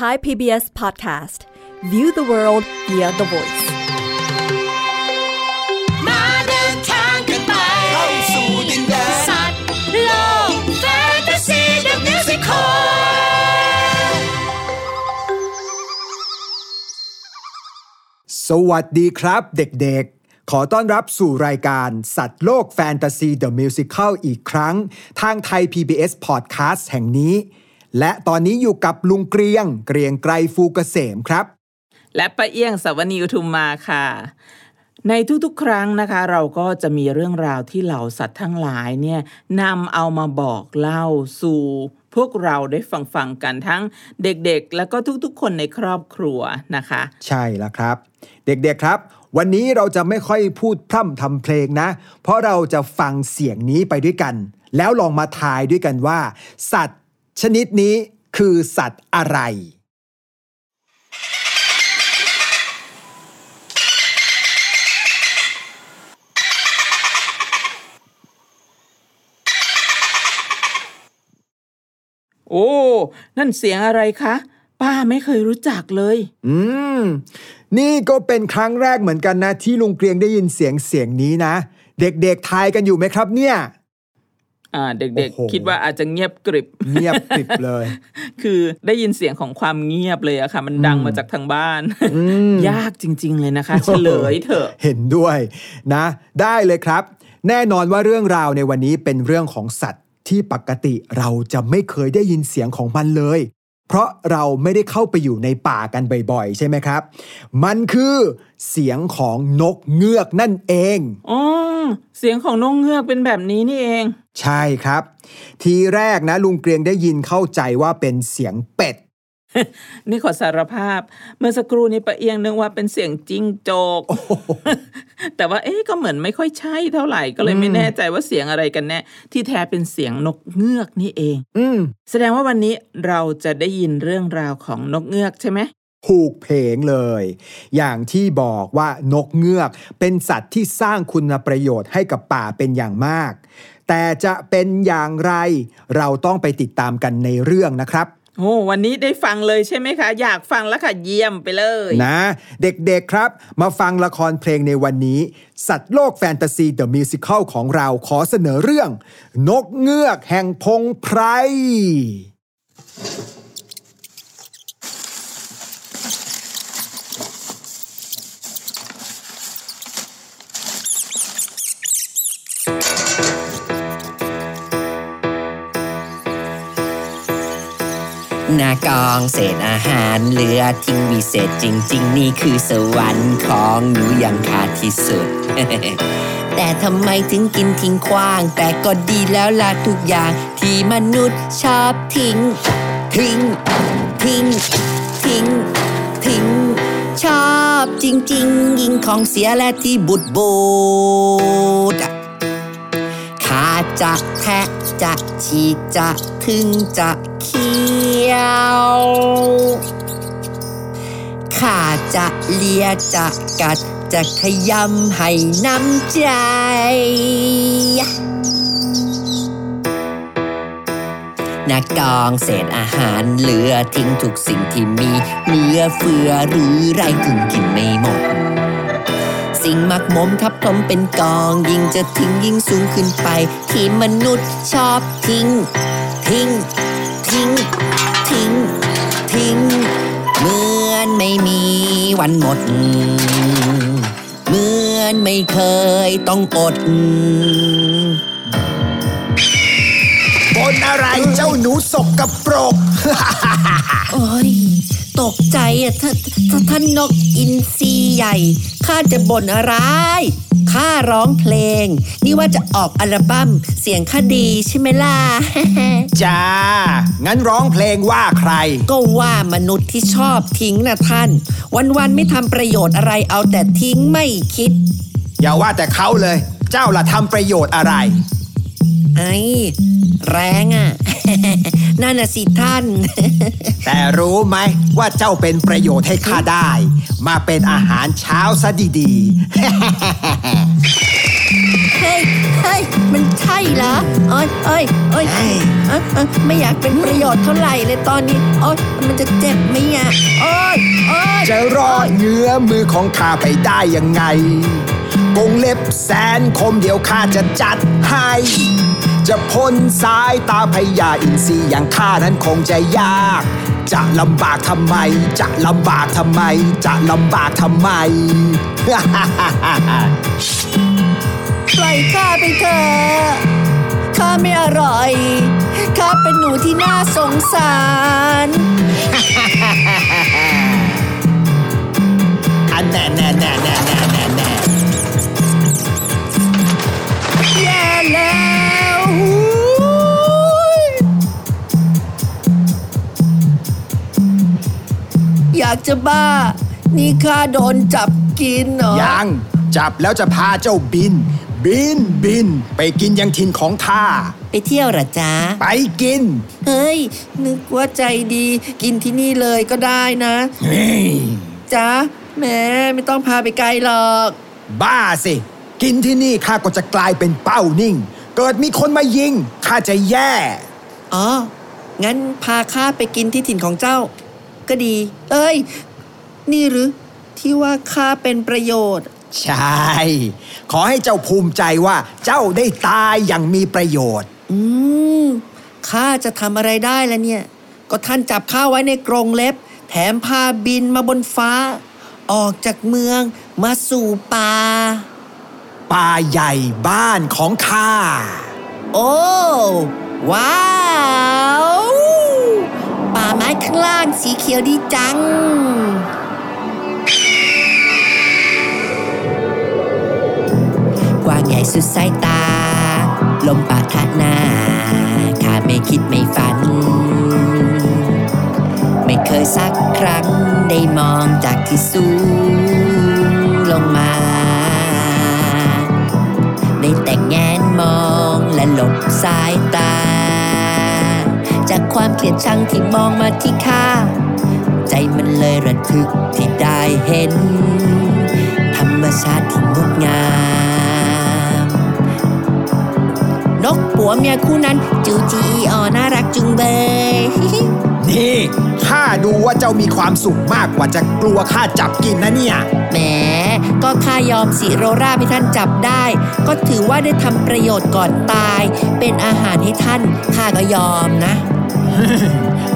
Thai PBS Podcast View the world via the voice มาเดินทางกันไปเข้าสู่ดินแดนสัตว์โลกแฟนตาซีเดอะมิวสิคลสวัสดีครับเด็กๆ ขอต้อนรับสู่รายการสัตว์โลกแฟนตาซีเดอะมิวสิคลอีกครั้ง ทางไทย PBS Podcast แห่งนี้ และตอนนี้อยู่กับลุงเกรียง เกรียงไกรฟูเกษมครับ และป้าเอี้ยงสวนีอุทุมมาค่ะ ในทุกๆ ครั้งนะคะ เราก็จะมีเรื่องราวที่เหล่าสัตว์ทั้งหลายเนี่ยนำเอามาบอกเล่าสู่พวกเราได้ฟังฟังๆกันทั้งเด็กๆ แล้วก็ทุกๆ คนในครอบครัวนะคะ ใช่แล้วครับ เด็กๆครับ วันนี้เราจะไม่ค่อยพูดพร่ำทำเพลงนะ เพราะเราจะฟังเสียงนี้ไปด้วยกัน แล้วลองมาทายด้วยกันว่า สัตว์ ชนิดนี้คือสัตว์อะไร โอ้ นั่นเสียงอะไรคะ ป้าไม่เคยรู้จักเลย อืม นี่ก็เป็นครั้งแรกเหมือนกันนะ ที่ลุงเกรียงได้ยินเสียงเสียงนี้นะ เด็กๆทายกันอยู่ไหมครับเนี่ย อ่าเด็กโอ้โหๆคิดว่าอาจจะเงียบกริบเงียบกริบเลย คือได้ยินเสียงของความเงียบเลยอะค่ะ มันดังมาจากทางบ้าน ยากจริง ๆ เลยนะคะ เฉลยเถอะเห็นด้วยนะ ได้เลยครับ แน่นอนว่าเรื่องราวในวันนี้เป็นเรื่องของสัตว์ที่ปกติเราจะไม่เคยได้ยินเสียงของมันเลย เพราะเราไม่ได้เข้าไปอยู่ในป่ากันบ่อยๆ ใช่ไหมครับ มันคือเสียงของนกเงือกนั่นเองอ๋อเสียงของนกเงือกเป็นแบบนี้นี่เอง ใช่ครับ ทีแรกนะลุงเกรียงได้ยินเข้าใจว่าเป็นเสียงเป็ด นี่ขอสารภาพ เมื่อสักครู่นี้ป้าเอียงนึกว่าเป็นเสียงจิ้งโจก แต่ว่าเอ๊ะก็เหมือนไม่ค่อยใช่เท่าไหร่ก็เลยไม่แน่ใจว่าเสียงอะไรกันแน่ที่แท้เป็นเสียงนกเงือกนี่เอง อืมแสดงว่าวันนี้เราจะได้ยินเรื่องราวของนกเงือกใช่ไหมผูกเพงเลย อย่างที่บอกว่านกเงือกเป็นสัตว์ที่สร้างคุณประโยชน์ให้กับป่าเป็นอย่างมาก แต่จะเป็นอย่างไร เราต้องไปติดตามกันในเรื่องนะครับ โอ้วันนี้ได้ฟังเลยใช่ไหมคะ อยากฟังแล้วค่ะเยี่ยมไปเลยนะ เด็กๆครับ มาฟังละครเพลงในวันนี้ สัตว์โลกแฟนตาซีเดอะมิวสิคลของเราขอเสนอเรื่อง นกเงือกแห่งพงไพร หน้ากองเศษอาหารเหลือทิ้งวิเศษจริง ๆ นี่คือสวรรค์ของหนูอย่างขาดที่สุด แต่ทำไมถึงกินทิ้งขว้าง แต่ก็ดีแล้วล่ะทุกอย่างที่มนุษย์ชอบทิ้ง ทิ้ง ทิ้ง ทิ้ง ทิ้ง ชอบจริง ๆ ยิงของเสียและที่บุดบูดอะขาจะแทะจะฉีกจะ ถึงจะเคี้ยวขาจะเลียจะกัดจะขยำให้น้ำใจนากองเศษอาหารเหลือทิ้งทุกสิ่งที่มี เหลือเฟือหรือไรถึงกินไม่หมด สิ่งมักมมทับถมเป็นกอง ยิ่งจะทิ้งยิ่งสูงขึ้นไป ที่มนุษย์ชอบทิ้ง ทิ้ง ทิ้ง ทิ้ง ทิ้ง เหมือนไม่มีวันหมด เหมือนไม่เคยต้องอดบนอะไรเจ้าหนูสกกับปรก โอ้ย ตกใจอะท่านท่านท่านนกอินทรีใหญ่ ข้าจะบ่นอะไร ข้าร้องเพลง นี่ว่าจะออกอัลบั้มเสียงข้าดีใช่ไหมล่ะ จ้า งั้นร้องเพลงว่าใคร ก็ว่ามนุษย์ที่ชอบทิ้งนะท่าน วันๆไม่ทำประโยชน์อะไรเอาแต่ทิ้งไม่คิด อย่าว่าแต่เขาเลย เจ้าล่ะทำประโยชน์อะไร ไอ้แรงอะ นั่นน่ะสิท่าน แต่รู้ไหมว่าเจ้าเป็นประโยชน์ให้ข้าได้ มาเป็นอาหารเช้าซะดีๆ เฮ้ยเฮ้ยมันใช่เหรอโอ้ยเอ้ยเอ้ยเฮ้ยเอ้ยเอ้ยไม่อยากเป็นประโยชน์เท่าไหร่เลยตอนนี้โอ้ยมันจะเจ็บไหมอะโอ้ยโอ้ยจะรอดเงื้อมือของข้าไปได้ยังไงกงเล็บแสนคมเดี๋ยวข้าจะจัดให้ จะพ้นสายตาพญาอินทรีอย่างข้านั้นคงจะยาก จะลำบากทำไม จะลำบากทำไม จะลำบากทำไม ปล่อยข้าไปเถอะข้าไม่อร่อย ข้าเป็นหนูที่น่าสงสารอันแน่แน่แน่แน่แน่แน่แน่แย่แล้ว อยากจะบ้า นี่ข้าโดนจับกินเหรอ ยัง จับแล้วจะพาเจ้าบิน บินบิน ไปกินยังถิ่นของข้า ไปเที่ยวเหรอจ๊ะ ไปกิน เฮ้ย นึกว่าใจดี กินที่นี่เลยก็ได้นะเฮ้ยจ๊ะแหม่ไม่ต้องพาไปไกลหรอก บ้าสิ กินที่นี่ข้าก็จะกลายเป็นเป้านิ่ง เกิดมีคนมายิงข้าจะแย่ อ๋อ งั้นพาข้าไปกินที่ถิ่นของเจ้า ก็ดี เอ้ย นี่หรือ ที่ว่าข้าเป็นประโยชน์ ใช่ ขอให้เจ้าภูมิใจว่าเจ้าได้ตายอย่างมีประโยชน์ อืมข้าจะทำอะไรได้ล่ะเนี่ย ก็ท่านจับข้าไว้ในกรงเล็บ แถมพาบินมาบนฟ้า ออกจากเมืองมาสู่ป่า ป่าใหญ่บ้านของข้า โอ้ ว้าวป่าไม้ข้างล่างสีเขียวดีจัง กว้างใหญ่สุดสายตา ลมปะทะหน้าข้าไม่คิดไม่ฝัน ไม่เคยสักครั้งได้มองจากที่สูงลงมา ได้แต่แงนมองและหลบสายตา จากความเกลียดชังที่มองมาที่ข้าใจมันเลยระทึกที่ได้เห็น ธรรมชาติที่งดงาม นกผัวเมียคู่นั้นจูจีออน่ารักจุงเบยนี่ ข้าดูว่าเจ้ามีความสุขมากกว่าจะกลัวข้าจับกินนะเนี่ยแหมก็ข้ายอมสิโรราบให้ท่านจับได้ ก็ถือว่าได้ทำประโยชน์ก่อนตาย เป็นอาหารให้ท่านข้าก็ยอมนะ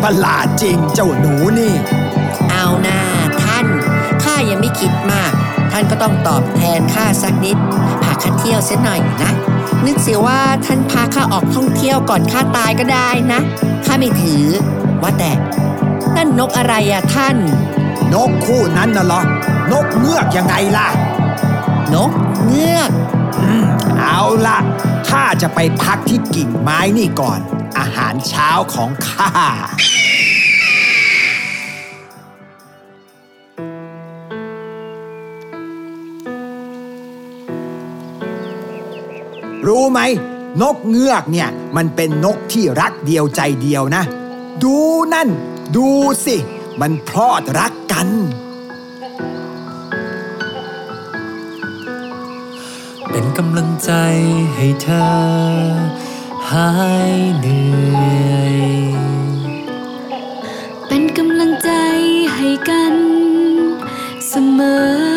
ประหลาดจริงเจ้าหนูนี่ เอาหน้าท่านข้ายังไม่คิดมาก ท่านก็ต้องตอบแทนข้าสักนิดพาข้าเที่ยวเสียหน่อยนะนึกเสียว่าท่านพาข้าออกท่องเที่ยวก่อนข้าตายก็ได้นะข้าไม่ถือ ว่าแต่ นั่นนกอะไรอะท่าน นกคู่นั้นน่ะเหรอ นกเงือกยังไงล่ะ นกเงือกเอาล่ะข้าจะไปพักที่กิ่งไม้นี่ก่อน อาหารเช้าของข้ารู้ไหม นกเงือกเนี่ย มันเป็นนกที่รักเดียวใจเดียวนะ ดูนั่น ดูสิ มันพลอดรักกัน เป็นกำลังใจให้เธอ หายเหนื่อย เป็นกำลังใจให้กันเสมอ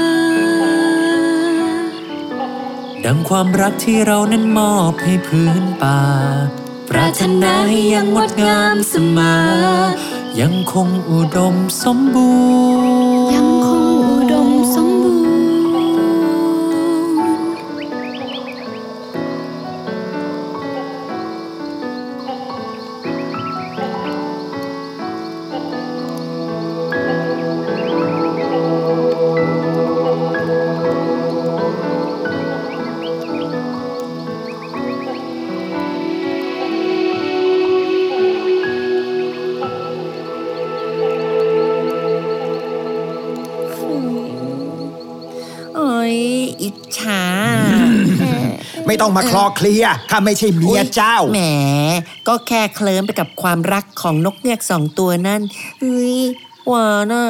ดังความรักที่เรานั้นมอบให้พื้นป่า ปรารถนาให้ยังงดงามเสมอ ยังคงอุดมสมบูรณ์ ต้องมาคลอเคลียร์ข้าไม่ใช่เมียเจ้า แหม ก็แค่เคลิ้มไปกับความรักของนกเงือกสองตัวนั่นเฮ้ยหวานอะ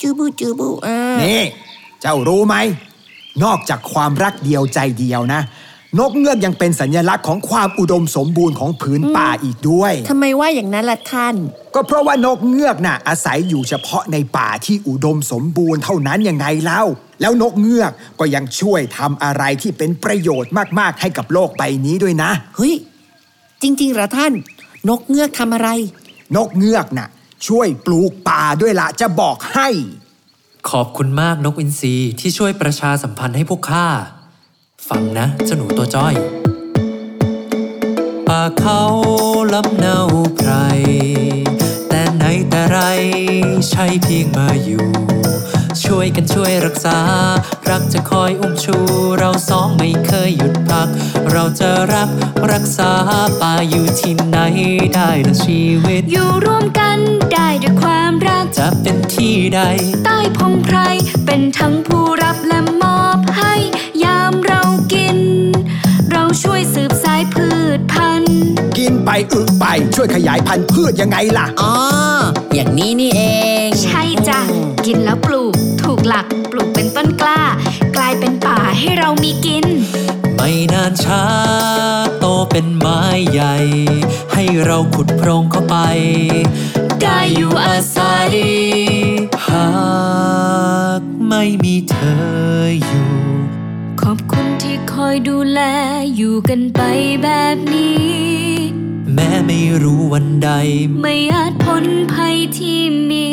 จูบูจูบูอะนี่ เจ้ารู้ไหม นอกจากความรักเดียวใจเดียวนะ นกเงือกยังเป็นสัญลักษณ์ของความอุดมสมบูรณ์ของผืนป่าอีกด้วย ทำไมว่าอย่างนั้นล่ะท่าน ก็เพราะว่านกเงือกน่ะอาศัยอยู่เฉพาะในป่าที่อุดมสมบูรณ์เท่านั้นยังไงเล่า แล้วนกเงือกก็ยังช่วยทำอะไรที่เป็นประโยชน์มากๆให้กับโลกใบนี้ด้วยนะ เฮ้ย จริงๆเหรอท่าน นกเงือกทำอะไร นกเงือกน่ะ ช่วยปลูกป่าด้วยละจะบอกให้ ขอบคุณมากนกอินทรีที่ช่วยประชาสัมพันธ์ให้พวกข้า ฟังนะเจ้าหนูตัวจ้อย ป่าเขาลำเนาไพร แต่ไหนแต่ไรใช่เพียงมาอยู่ ช่วยกันช่วยรักษา รักจะคอยอุ้มชู เราสองไม่เคยหยุดพัก เราจะรักรักษาป่าอยู่ที่ไหนได้ละชีวิต อยู่ร่วมกันได้ด้วยความรัก จะเป็นที่ใด ใต้พงไพรเป็นทั้งผู้รับและ อึไป ช่วยขยายพันธุ์พืชยังไงล่ะ อ๋อ อย่างนี้นี่เอง ใช่จ้ะ กินแล้วปลูก ถูกหลักปลูกเป็นต้นกล้า กลายเป็นป่าให้เรามีกิน ไม่นานช้า โตเป็นไม้ใหญ่ ให้เราขุดโพรงเข้าไป ได้อยู่อาศัย หากไม่มีเธออยู่ขอบคุณที่คอยดูแลอยู่กันไปแบบนี้แม้ ไม่รู้วันใด ไม่อาจพ้นภัยที่มี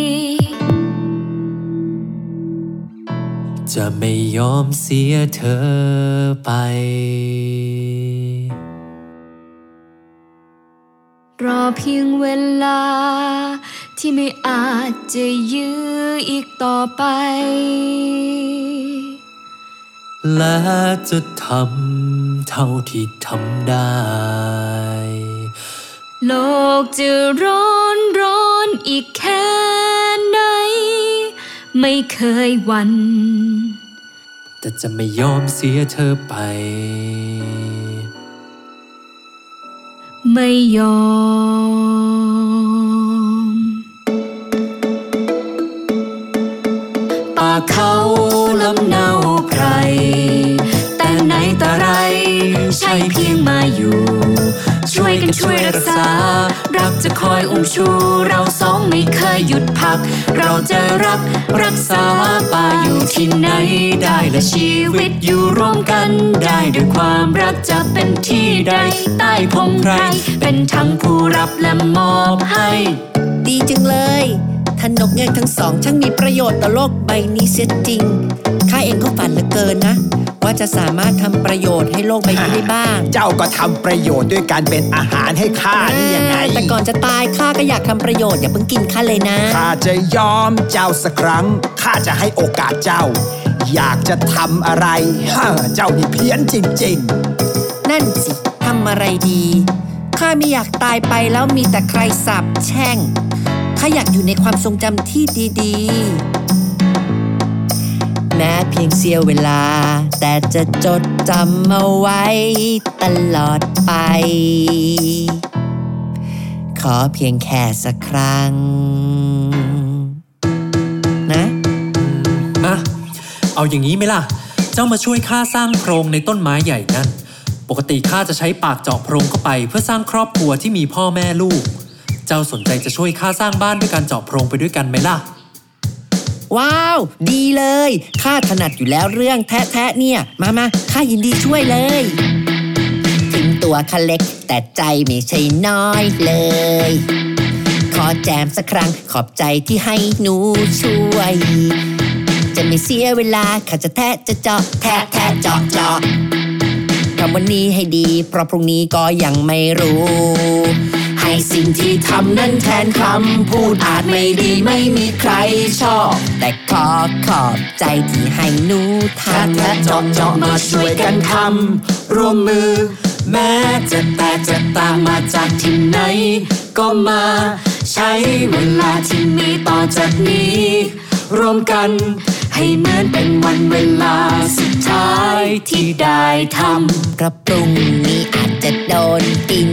จะไม่ยอมเสียเธอไป รอเพียงเวลา ที่ไม่อาจจะยื้ออีกต่อไป และจะทำเท่าที่ทำได้ โลกจะร้อนร้อนอีกแค่ไหน ไม่เคยวัน แต่จะไม่ยอมเสียเธอไป ไม่ยอม ป่าเขาลำเนาไพรแต่ไหนแต่ไร ใช่เพียงมาอยู่ ช่วยกันช่วยรักษา รักจะคอยอุ้มชู เราสองไม่เคยหยุดพัก เราจะรักรักษาป่าอยู่ที่ไหนได้และชีวิตอยู่ร่วมกันได้ด้วยความรักจะเป็นที่ใดใต้พงไพรเป็นทั้งผู้รับและมอบให้ ดีจังเลยท่านนกเงือกทั้งสองช่างมีประโยชน์ต่อโลกใบนี้เสียจริง ข้าเองก็ฝันเหลือเกินนะ ว่าจะสามารถทำประโยชน์ให้โลกใบนี้ได้บ้าง เจ้าก็ทำประโยชน์ด้วยการเป็นอาหารให้ข้านี่ยังไง แต่ก่อนจะตายข้าก็อยากทำประโยชน์อย่าเพิ่งกินข้าเลยนะข้าจะยอมเจ้าสักครั้งข้าจะให้โอกาสเจ้า อยากจะทำอะไรฮะเจ้านี่เพี้ยนจริงนั่นสิทำอะไรดีข้าไม่อยากตายไปแล้วมีแต่ใครสาบแช่งข้าอยากอยู่ในความทรงจำที่ดี ๆ แม้เพียงเสี้ยวเวลา แต่จะจดจำเอาไว้ตลอดไป ขอเพียงแค่สักครั้ง นะมาเอาอย่างนี้ไหมล่ะ เจ้ามาช่วยข้าสร้างโพรงในต้นไม้ใหญ่นั่น ปกติข้าจะใช้ปากเจาะโพรงเข้าไป เพื่อสร้างครอบครัวที่มีพ่อแม่ลูก เจ้าสนใจจะช่วยข้าสร้างบ้านด้วยการเจาะโพรงไปด้วยกันไหมล่ะ ว้าว ดีเลย ข้าถนัดอยู่แล้วเรื่องแทะๆเนี่ย มามาข้ายินดีช่วยเลยถึงตัวข้าเล็ก แต่ใจไม่ใช่น้อยเลย ขอแจมสักครั้งขอบใจที่ให้หนูช่วย จะไม่เสียเวลาข้าจะแทะจะเจาะแทะแทะเจาะเจาะทำวันนี้ให้ดี เพราะพรุ่งนี้ก็ยังไม่รู้ สิ่งที่ทำนั้นแทนคำพูดอาจไม่ดีไม่มีใครชอบ แต่ขอขอบใจที่ให้หนูทำแทะจาะเจาะมาช่วยกันทำร่วมมือ แม้จะแตกจะตางมาจากที่ไหน ก็มา ใช้เวลาที่มีต่อจากนี้รวมกันให้เหมือนเป็นวันเวลาสุดท้ายที่ได้ทำกระปรุงนี้อาจจะโดนกิน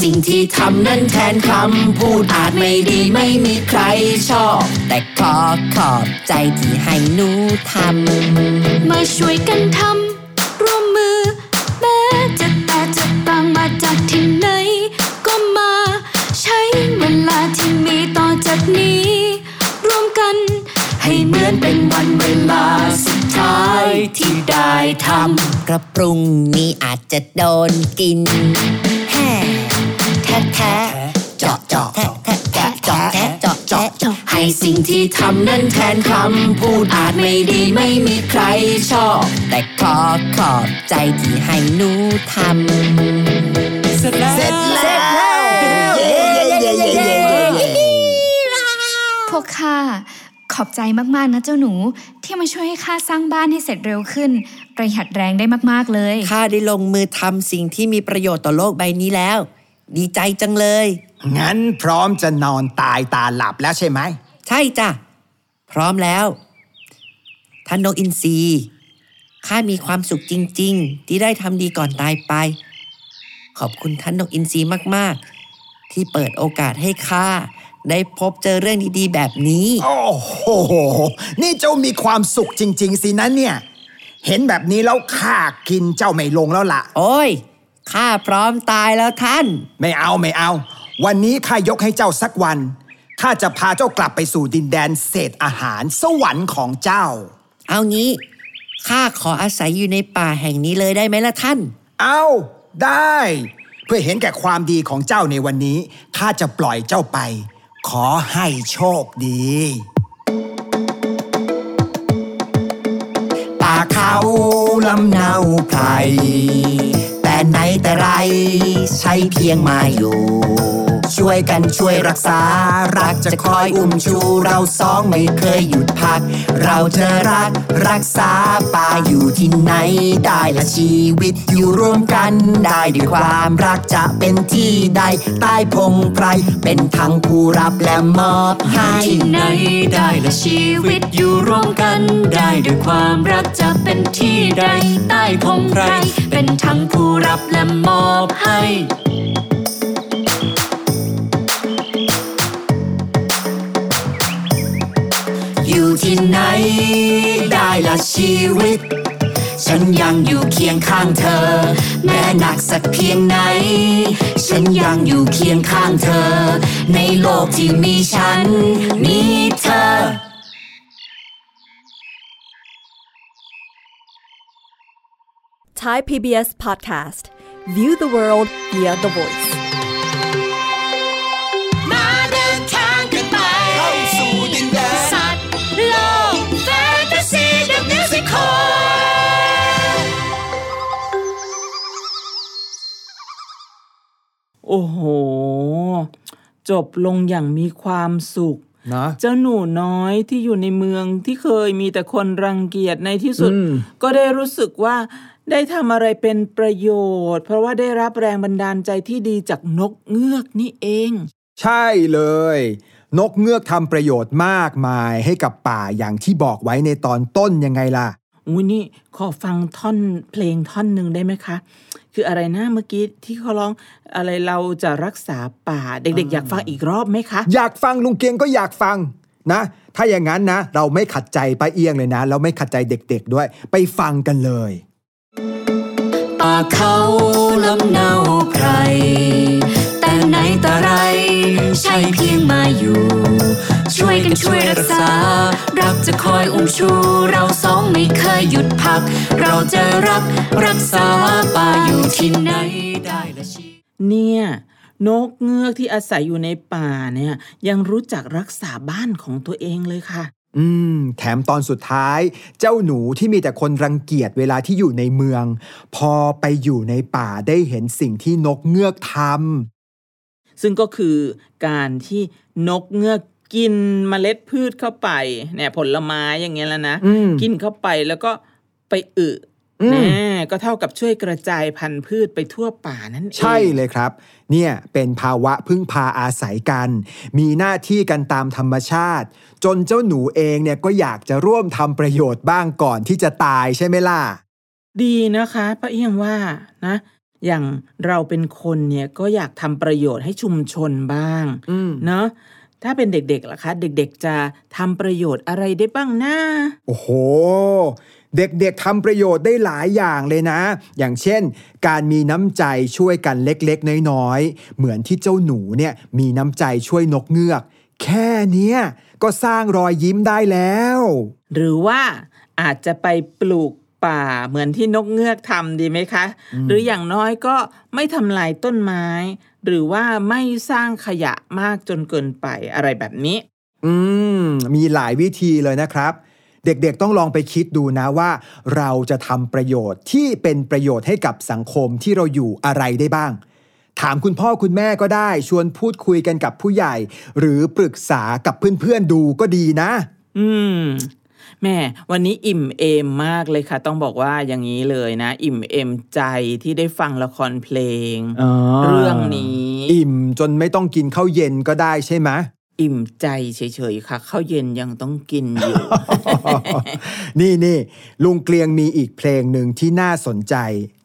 สิ่งที่ทำนั้นแทนคำพูดอาจไม่ดีไม่มีใครชอบ แต่ขอขอบใจที่ให้หนูทำ มาช่วยกันทำร่วมมือ แม้จะแต่จะต่างมาจากที่ไหน ก็มา ใช้เวลาที่มีต่อจากนี้ ร่วมกัน ให้เหมือนเป็นวันเวลาสุดท้ายที่ได้ทำกระปรุงนี้อาจจะโดนกิน แท้แท้เจาะเจาะแท้แท้แท้เจาะแท้เจาะเจาะเจาะให้สิ่งที่ทำนั้นแทนคำพูดอาจไม่ดีไม่มีใครชอบ แต่ขอขอบใจที่ให้หนูทำเสร็จแล้วเสร็จแล้วเย้เย้เย้เย้เย้เย้พวกข้าขอบใจมากๆนะเจ้าหนูที่มาช่วยให้ข้าสร้างบ้านให้เสร็จเร็วขึ้น ประหยัดแรงได้มากๆเลย ข้าได้ลงมือทำสิ่งที่มีประโยชน์ต่อโลกใบนี้แล้ว ดีใจจังเลย งั้นพร้อมจะนอนตายตาหลับแล้วใช่ไหม ใช่จ้ะ พร้อมแล้ว ท่านนกอินทรีข้ามีความสุขจริง ๆ ที่ได้ทำดีก่อนตายไป ขอบคุณท่านนกอินทรีมาก ๆ ที่เปิดโอกาสให้ข้าได้พบเจอเรื่องดีๆ แบบนี้ โอ้โห นี่เจ้ามีความสุขจริง ๆ สินะเนี่ย เห็นแบบนี้แล้วข้ากินเจ้าไม่ลงแล้วล่ะ โอ้ย ข้าพร้อมตายแล้วท่าน ไม่เอาไม่เอา วันนี้ข้ายกให้เจ้าสักวันข้าจะพาเจ้ากลับไปสู่ดินแดนเศษอาหารสวรรค์ของเจ้า เอางี้ข้าขออาศัยอยู่ในป่าแห่งนี้เลยได้ไหมล่ะท่าน เอาได้ เพื่อเห็นแก่ความดีของเจ้าในวันนี้ข้าจะปล่อยเจ้าไป ขอให้โชคดีป่าเขาลำเนาไพร แต่ไหนแต่ไร ใช้เพียงมาอยู่ ช่วยกันช่วยรักษา รักจะคอยอุ้มชูเราสองไม่เคยหยุดพัก เราจะรักรักษาป่าอยู่ที่ไหน ได้ละชีวิตอยู่ร่วมกันได้ด้วยความรักจะเป็นที่ใดใต้พงไพรเป็นทั้งผู้รับและมอบให้ที่ไหนได้ละชีวิตอยู่ร่วมกันได้ด้วยความรักจะเป็นที่ใดใต้พงไพรเป็นทั้งผู้รับและมอบให้ ไหน ได้ละชีวิต ฉันยังอยู่เคียงข้างเธอ แม้หนักสักเพียงไหน ฉันยังอยู่เคียงข้างเธอ ในโลกที่มีฉัน มีเธอ Thai PBS Podcast View the world via the voice โอ้โห จบลงอย่างมีความสุขนะเจ้าหนูน้อยที่อยู่ในเมืองที่เคยมีแต่คนรังเกียจในที่สุดอืมก็ได้รู้สึกว่าได้ทำอะไรเป็นประโยชน์ เพราะว่าได้รับแรงบันดาลใจที่ดีจากนกเงือกนี่เอง ใช่เลย นกเงือกทำประโยชน์มากมายให้กับป่าอย่างที่บอกไว้ในตอนต้นยังไงล่ะ อุ้ยนี่ขอฟังท่อนเพลงท่อนหนึ่งได้ไหมคะ คืออะไรนะเมื่อกี้ที่เขาร้องอะไรเราจะรักษาป่าเด็ก ๆ อยากฟังอีกรอบไหมคะ อยากฟังลุงเกียงก็อยากฟังนะ ถ้าอย่างนั้นนะ เราไม่ขัดใจป้าเอียงเลยนะแล้วไม่ขัดใจเด็ก ๆด้วย ไปฟังกันเลยป่าเขาลำเนาไพรแต่ ไหนแต่ไร ใช่เพียงมาอยู่ ช่วยกันช่วยรักษา รักจะคอยอุ้มชู เราสองไม่เคยหยุดพัก เราจะรักรักษาป่าอยู่ที่ไหนได้ละชีเนี่ยนกเงือกที่อาศัยอยู่ในป่าเนี่ย ยังรู้จักรักษาบ้านของตัวเองเลยค่ะ อืม แถมตอนสุดท้าย เจ้าหนูที่มีแต่คนรังเกียจเวลาที่อยู่ในเมือง พอไปอยู่ในป่าได้เห็นสิ่งที่นกเงือกท ซึ่งก็คือการที่นกเงือกกินเมล็ดพืชเข้าไปเนี่ยผลไม้อย่างเงี้ยแล้วนะอืมกินเข้าไปแล้วก็ไปอึอืมแน่ก็เท่ากับช่วยกระจายพันธุ์พืชไปทั่วป่านั่นเองำใช่เลยครับ เนี่ยเป็นภาวะพึ่งพาอาศัยกัน มีหน้าที่กันตามธรรมชาติ จนเจ้าหนูเองเนี่ยก็อยากจะร่วมทำประโยชน์บ้างก่อนที่จะตายใช่ไหมล่ะ ดีนะคะป้าเอี้ยงว่านะ อย่างเราเป็นคนเนี่ยก็อยากทำประโยชน์ให้ชุมชนบ้างอืมเนาะถ้าเป็นเด็กๆล่ะคะ เด็กๆจะทำประโยชน์อะไรได้บ้างนะโอ้โห เด็กๆทำประโยชน์ได้หลายอย่างเลยนะ อย่างเช่น การมีน้ำใจช่วยกันเล็กๆ น้อยๆ เหมือนที่เจ้าหนูเนี่ยมีน้ำใจช่วยนกเงือก แค่เนี้ยก็สร้างรอยยิ้มได้แล้ว หรือว่าอาจจะไปปลูก ป่าเหมือนที่นกเงือกทำดีไหมคะ หรืออย่างน้อยก็ไม่ทำลายต้นไม้ หรือว่าไม่สร้างขยะมากจนเกินไปอะไรแบบนี้ อืม มีหลายวิธีเลยนะครับ เด็กๆต้องลองไปคิดดูนะว่า เราจะทำประโยชน์ที่เป็นประโยชน์ให้กับสังคมที่เราอยู่อะไรได้บ้างถามคุณพ่อคุณแม่ก็ได้ ชวนพูดคุยกันกับผู้ใหญ่ หรือปรึกษากับเพื่อนๆดูก็ดีนะ อืม แม่วันนี้อิ่มเอมมากเลยค่ะ ต้องบอกว่าอย่างนี้เลยนะ อิ่มเอมใจที่ได้ฟังละครเพลงเรื่องนี้ อิ่มจนไม่ต้องกินข้าวเย็นก็ได้ใช่ไหมอิ่มใจเฉยๆค่ะข้าวเย็นยังต้องกินอยู่ นี่นี่ลุงเกลียงมีอีกเพลงหนึ่งที่น่าสนใจ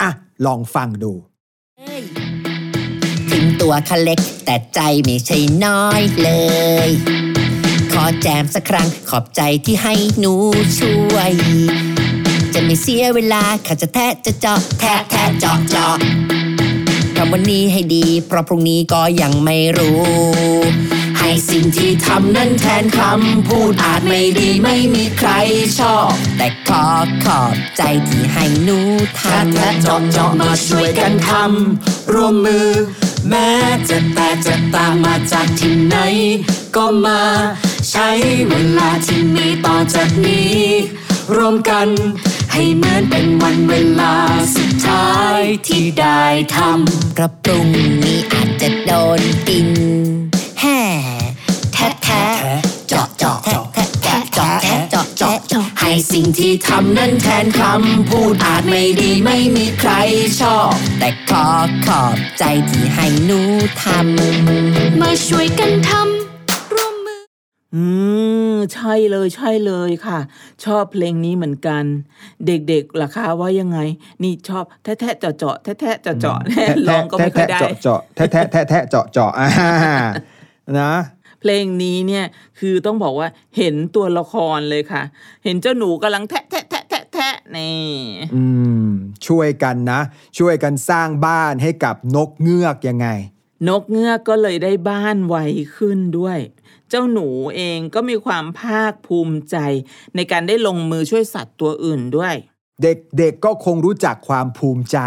อะ ลองฟังดูถึงตัวเขาเล็กแต่ใจไม่ใช่น้อยเลย ขอแจมสักครั้งขอบใจที่ให้หนูช่วย จะไม่เสียเวลาข้าจะแทะจะเจาะแทะแทะเจาะเจาะทำวันนี้ให้ดี เพราะพรุ่งนี้ก็ยังไม่รู้ ให้สิ่งที่ทำนั้นแทนคำพูดอาจไม่ดีไม่มีใครชอบ แต่ขอขอบใจที่ให้หนูทำแทะเจาะเจาะมาช่วยกันทำร่วมมือ แม้จะแต่จะตามมาจากที่ไหน ก็มา ใช้เวลาที่มีต่อจากนี้รวมกันให้เหมือนเป็นวันเวลาสุดท้ายที่ได้ทำกระปรุงนี้อาจจะโดนกิน จาะเจาะเจาะให้สิ่งที่ทำนั้นแทนคำพูดอาจไม่ดีไม่มีใครชอบ แต่ขอขอบใจที่ให้หนูทำมาช่วยกันทำร่วมมือ อืม ใช่เลยใช่เลยค่ะ ชอบเพลงนี้เหมือนกัน เด็กๆล่ะคะว่ายังไง นี่ชอบแทะแทะเจาะเจาะแทะแทะเจาะเจาะร้องก็ไม่ค่อยได้แทะเจาะเจาะแทะแทะแทะแทะเจาะเจาะอ่านะ เพลงนี้เนี่ยคือต้องบอกว่าเห็นตัวละครเลยค่ะ เห็นเจ้าหนูกำลังแทะแทะแทะแทะแทะนี่อืมช่วยกันนะ ช่วยกันสร้างบ้านให้กับนกเงือกยังไง นกเงือกก็เลยได้บ้านไวขึ้นด้วย เจ้าหนูเองก็มีความภาคภูมิใจ ในการได้ลงมือช่วยสัตว์ตัวอื่นด้วย เด็กๆก็คงรู้จักความภูมิใจ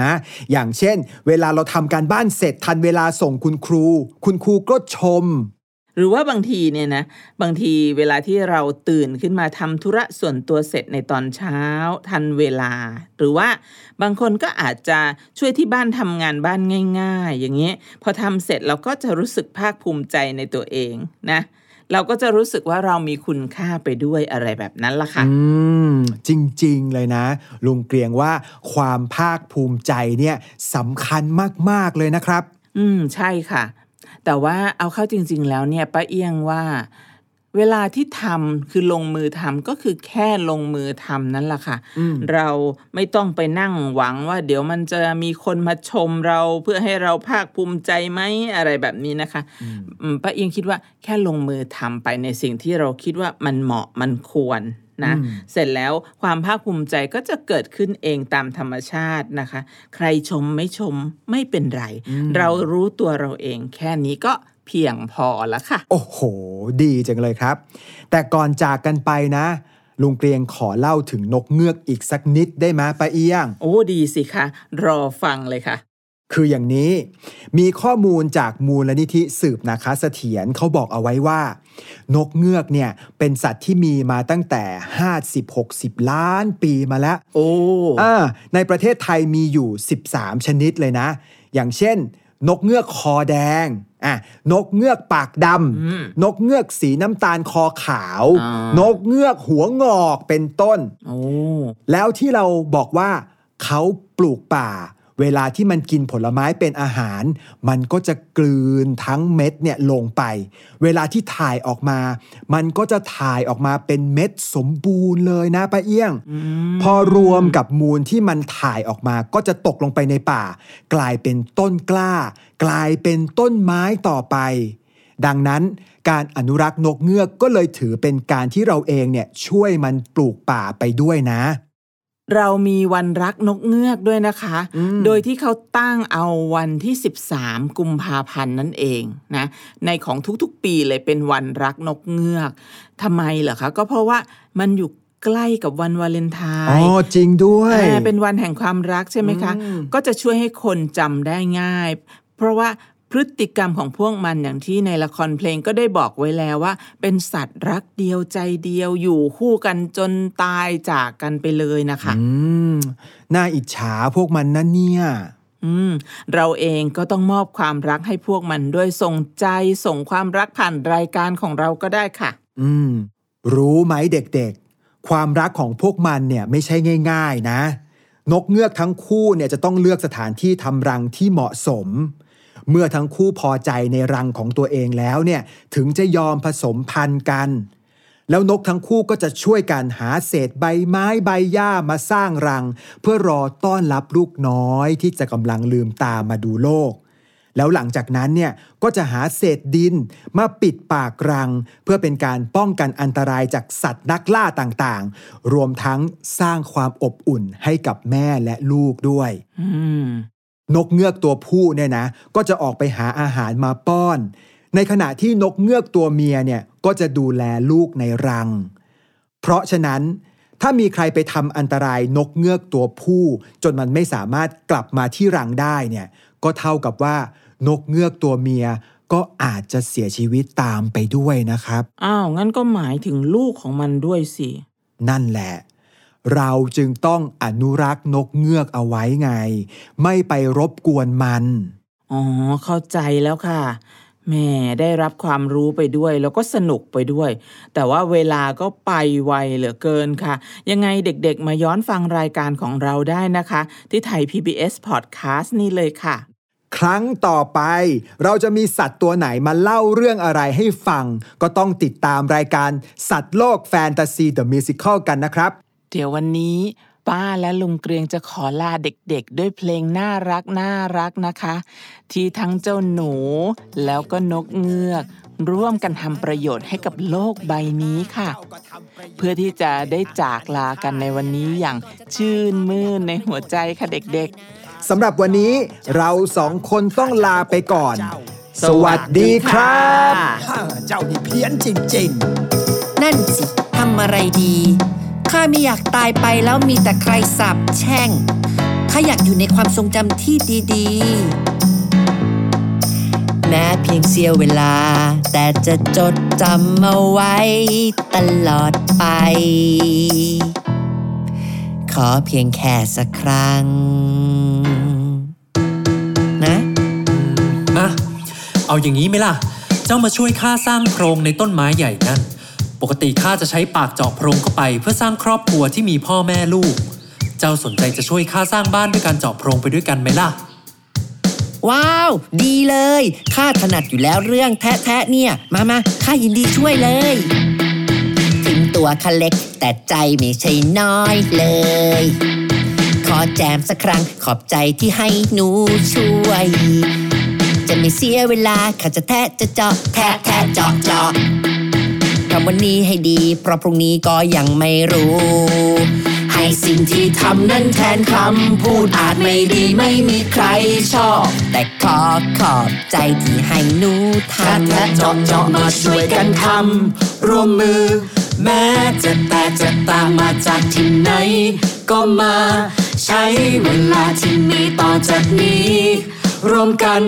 นะอย่างเช่น เวลาเราทำการบ้านเสร็จทันเวลาส่งคุณครู คุณครูก็ชม หรือว่าบางทีเนี่ยนะบางทีเวลาที่เราตื่นขึ้นมาทำธุระส่วนตัวเสร็จในตอนเช้า ทันเวลา หรือว่าบางคนก็อาจจะช่วยที่บ้านทำงานบ้านง่าย ๆ อย่างนี้พอทำเสร็จเราก็จะรู้สึกภาคภูมิใจในตัวเองนะเราก็จะรู้สึกว่าเรามีคุณค่าไปด้วยอะไรแบบนั้นล่ะค่ะอืมจริง ๆ เลยนะ ลุงเกรียงว่าความภาคภูมิใจเนี่ยสำคัญมาก ๆ เลยนะครับ อืมใช่ค่ะ แต่ว่าเอาเข้าจริง ๆ แล้วเนี่ยป้าเอียงว่าเวลาที่ทำคือลงมือทำก็คือแค่ลงมือทำนั่นแหละค่ะ เราไม่ต้องไปนั่งหวังว่า เดี๋ยวมันจะมีคนมาชมเราเพื่อให้เราภาคภูมิใจไหมอะไรแบบนี้นะคะอืมป้าเอียงคิดว่าแค่ลงมือทำไปในสิ่งที่เราคิดว่ามันเหมาะมันควรนะเสร็จแล้วความภาคภูมิใจก็จะเกิดขึ้นเองตามธรรมชาตินะคะ ใครชมไม่ชมไม่เป็นไร เรารู้ตัวเราเองแค่นี้ก็เพียงพอแล้วค่ะ โอ้โห ดีจังเลยครับ แต่ก่อนจากกันไปนะลุงเกรียงขอเล่าถึงนกเงือกอีกสักนิดได้ไหมป้าเอี้ยง โอ้ดีสิคะ รอฟังเลยค่ะ คืออย่างนี้มีข้อมูลจากมูลนิธิสืบนาคาเสถียรเขาบอกเอาไว้ว่า นกเงือกเนี่ยเป็นสัตว์ที่มีมาตั้งแต่ 50-60 ล้านปีมาแล้ว โอ้อ่าในประเทศไทยมีอยู่ 13 ชนิดเลยนะ อย่างเช่น นกเงือกคอแดงอะนกเงือกปากดำนกเงือกสีน้ำตาลคอขาวอ่านกเงือกหัวงอกเป็นต้นโอ้แล้วที่เราบอกว่าเขาปลูกป่า เวเวลาที่มันกินผลไม้เป็นอาหาร มันก็จะกลืนทั้งเม็ดเนี่ยลงไป เวลาที่ถ่ายออกมา มันก็จะถ่ายออกมาเป็นเม็ดสมบูรณ์เลยนะป้าเอี้ยง พอรวมกับมูลที่มันถ่ายออกมาก็จะตกลงไปในป่า กลายเป็นต้นกล้า กลายเป็นต้นไม้ต่อไป ดังนั้นการอนุรักษ์นกเงือกก็เลยถือเป็นการที่เราเองเนี่ยช่วยมันปลูกป่าไปด้วยนะ เรามีวันรักนกเงือกด้วยนะคะอืมโดยที่เขาตั้งเอาวันที่ 13 กุมภาพันธ์นั่นเองนะในของทุกๆปีเลยเป็นวันรักนกเงือกทำไมเหรอคะ ก็เพราะว่ามันอยู่ใกล้กับวันวาเลนไทอ๋อน์จริงด้วยอ่าเป็นวันแห่งความรักใช่ไหมคะอืมก็จะช่วยให้คนจำได้ง่าย เพราะว่า พฤติกรรมของพวกมันอย่างที่ในละครเพลงก็ได้บอกไว้แล้วว่า เป็นสัตว์รักเดียวใจเดียวอยู่คู่กันจนตายจากกันไปเลยนะคะอืมน่าอิจฉาพวกมันนะเนี่ยอืมเราเองก็ต้องมอบความรักให้พวกมันด้วยส่งใจส่งความรักผ่านรายการของเราก็ได้ค่ะ อืม รู้ไหมเด็กๆ ความรักของพวกมันเนี่ยไม่ใช่ง่าย ๆ นะ นกเงือกทั้งคู่เนี่ยจะต้องเลือกสถานที่ทำรังที่เหมาะสม เมื่อทั้งคู่พอใจในรังของตัวเองแล้วเนี่ยถึงจะยอมผสมพันธุ์กัน แล้วนกทั้งคู่ก็จะช่วยกันหาเศษใบไม้ใบหญ้ามาสร้างรัง เพื่อรอต้อนรับลูกน้อยที่จะกำลังลืมตามาดูโลกแล้วหลังจากนั้นเนี่ยก็จะหาเศษดินมาปิดปากรัง เพื่อเป็นการป้องกันอันตรายจากสัตว์นักล่าต่างๆ รวมทั้งสร้างความอบอุ่นให้กับแม่และลูกด้วย นกเงือกตัวผู้เนี่ยนะ ก็จะออกไปหาอาหารมาป้อน ในขณะที่นกเงือกตัวเมียเนี่ยก็จะดูแลลูกในรัง เพราะฉะนั้นถ้ามีใครไปทำอันตรายนกเงือกตัวผู้ จนมันไม่สามารถกลับมาที่รังได้เนี่ยก็เท่ากับว่านกเงือกตัวเมียก็อาจจะเสียชีวิตตามไปด้วยนะครับ อ้าว งั้นก็หมายถึงลูกของมันด้วยสิ นั่นแหละ เราจึงต้องอนุรักษ์นกเงือกเอาไว้ไง ไม่ไปรบกวนมัน อ๋อ เข้าใจแล้วค่ะแหม่ได้รับความรู้ไปด้วย แล้วก็สนุกไปด้วย แต่ว่าเวลาก็ไปไวเหลือเกินค่ะ ยังไงเด็กๆมาย้อนฟังรายการของเราได้นะคะ ที่ไทย PBS Podcast นี่เลยค่ะ ครั้งต่อไป เราจะมีสัตว์ตัวไหนมาเล่าเรื่องอะไรให้ฟัง ก็ต้องติดตามรายการสัตว์โลกแฟนตาซีเดอะมิวสิคลกันนะครับ เดี๋ยววันนี้ป้าและลุงเกรียงจะขอลาเด็กๆ ด้วยเพลงน่ารักน่ารักนะคะ ที่ทั้งเจ้าหนู แล้วก็นกเงือก ร่วมกันทำประโยชน์ให้กับโลกใบนี้ค่ะ เพื่อที่จะได้จากลากันในวันนี้อย่างชื่นมื่นในหัวใจค่ะเด็กๆสำหรับวันนี้เราสองคนต้องลาไปก่อน สวัสดีครับ เจ้านี่เพี้ยนจริง ๆ นั่นสิทำอะไรดี ข้าไม่อยากตายไปแล้วมีแต่ใครสาบแช่ง ข้าอยากอยู่ในความทรงจำที่ดีๆ แม้เพียงเสี้ยวเวลา แต่จะจดจำเอาไว้ตลอดไป ขอเพียงแค่สักครั้ง นะมาเอาอย่างนี้ไหมล่ะ เจ้ามาช่วยข้าสร้างโพรงในต้นไม้ใหญ่นั่น ปกติข้าจะใช้ปากเจาะโพรงเข้าไป เพื่อสร้างครอบครัวที่มีพ่อแม่ลูก เจ้าสนใจจะช่วยข้าสร้างบ้านด้วยการเจาะโพรงไปด้วยกันไหมล่ะ ว้าว ดีเลยข้าถนัดอยู่แล้วเรื่องแทะๆเนี่ย มามาข้ายินดีช่วยเลยถึงตัวข้าเล็ก แต่ใจไม่ใช่น้อยเลย ขอแจมสักครั้งขอบใจที่ให้หนูช่วย จะไม่เสียเวลาข้าจะแทะจะเจาะแทะแทะเจาะเจาะำวันนี้ให้ดี เพราะพรุ่งนี้ก็ยังไม่รู้ ให้สิ่งที่ทำนั้นแทนคำพูดอาจไม่ดีไม่มีใครชอบ แต่ขอขอบใจที่ให้หนูทำแทะเจาะเจาะมาช่วยกันทำร่วมมือ แม้จะแต่จะตามมาจากที่ไหน ก็มา ใช้เวลาที่มีต่อจากนี้รวมกัน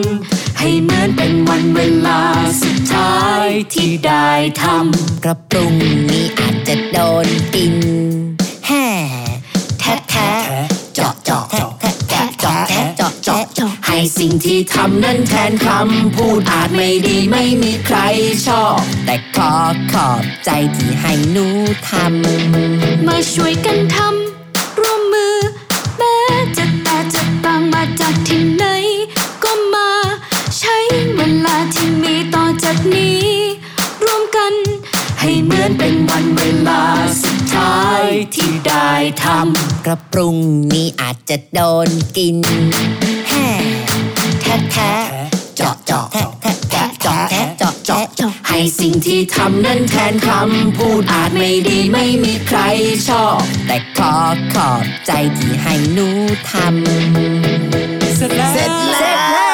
ให้เหมือนเป็นวันเวลาสุด ท้ายที่ได้ทำกระปรุงนี้อาจจะโดนกินแห่แทะแทะเจาะเจาะแทะแทะเจาะแทะเจาะเจาะให้สิ่งที่ทำนั้นแทนคำพูดอาจไม่ดีไม่มีใครชอบ แต่ขอขอบใจที่ให้หนูทำมาช่วยกันทำ ได้ทกระปรุงนี้อาจจะโดนกินแฮ่แท้แท้เจาะเจาะแท้แท้เจาะแท้เจาะเจาะให้สิ่งที่ทำนั้นแทนคำพูดอาจไม่ดีไม่มีใครชอบ แต่ขอขอบใจที่ให้หนูทำเสร็จแล้ว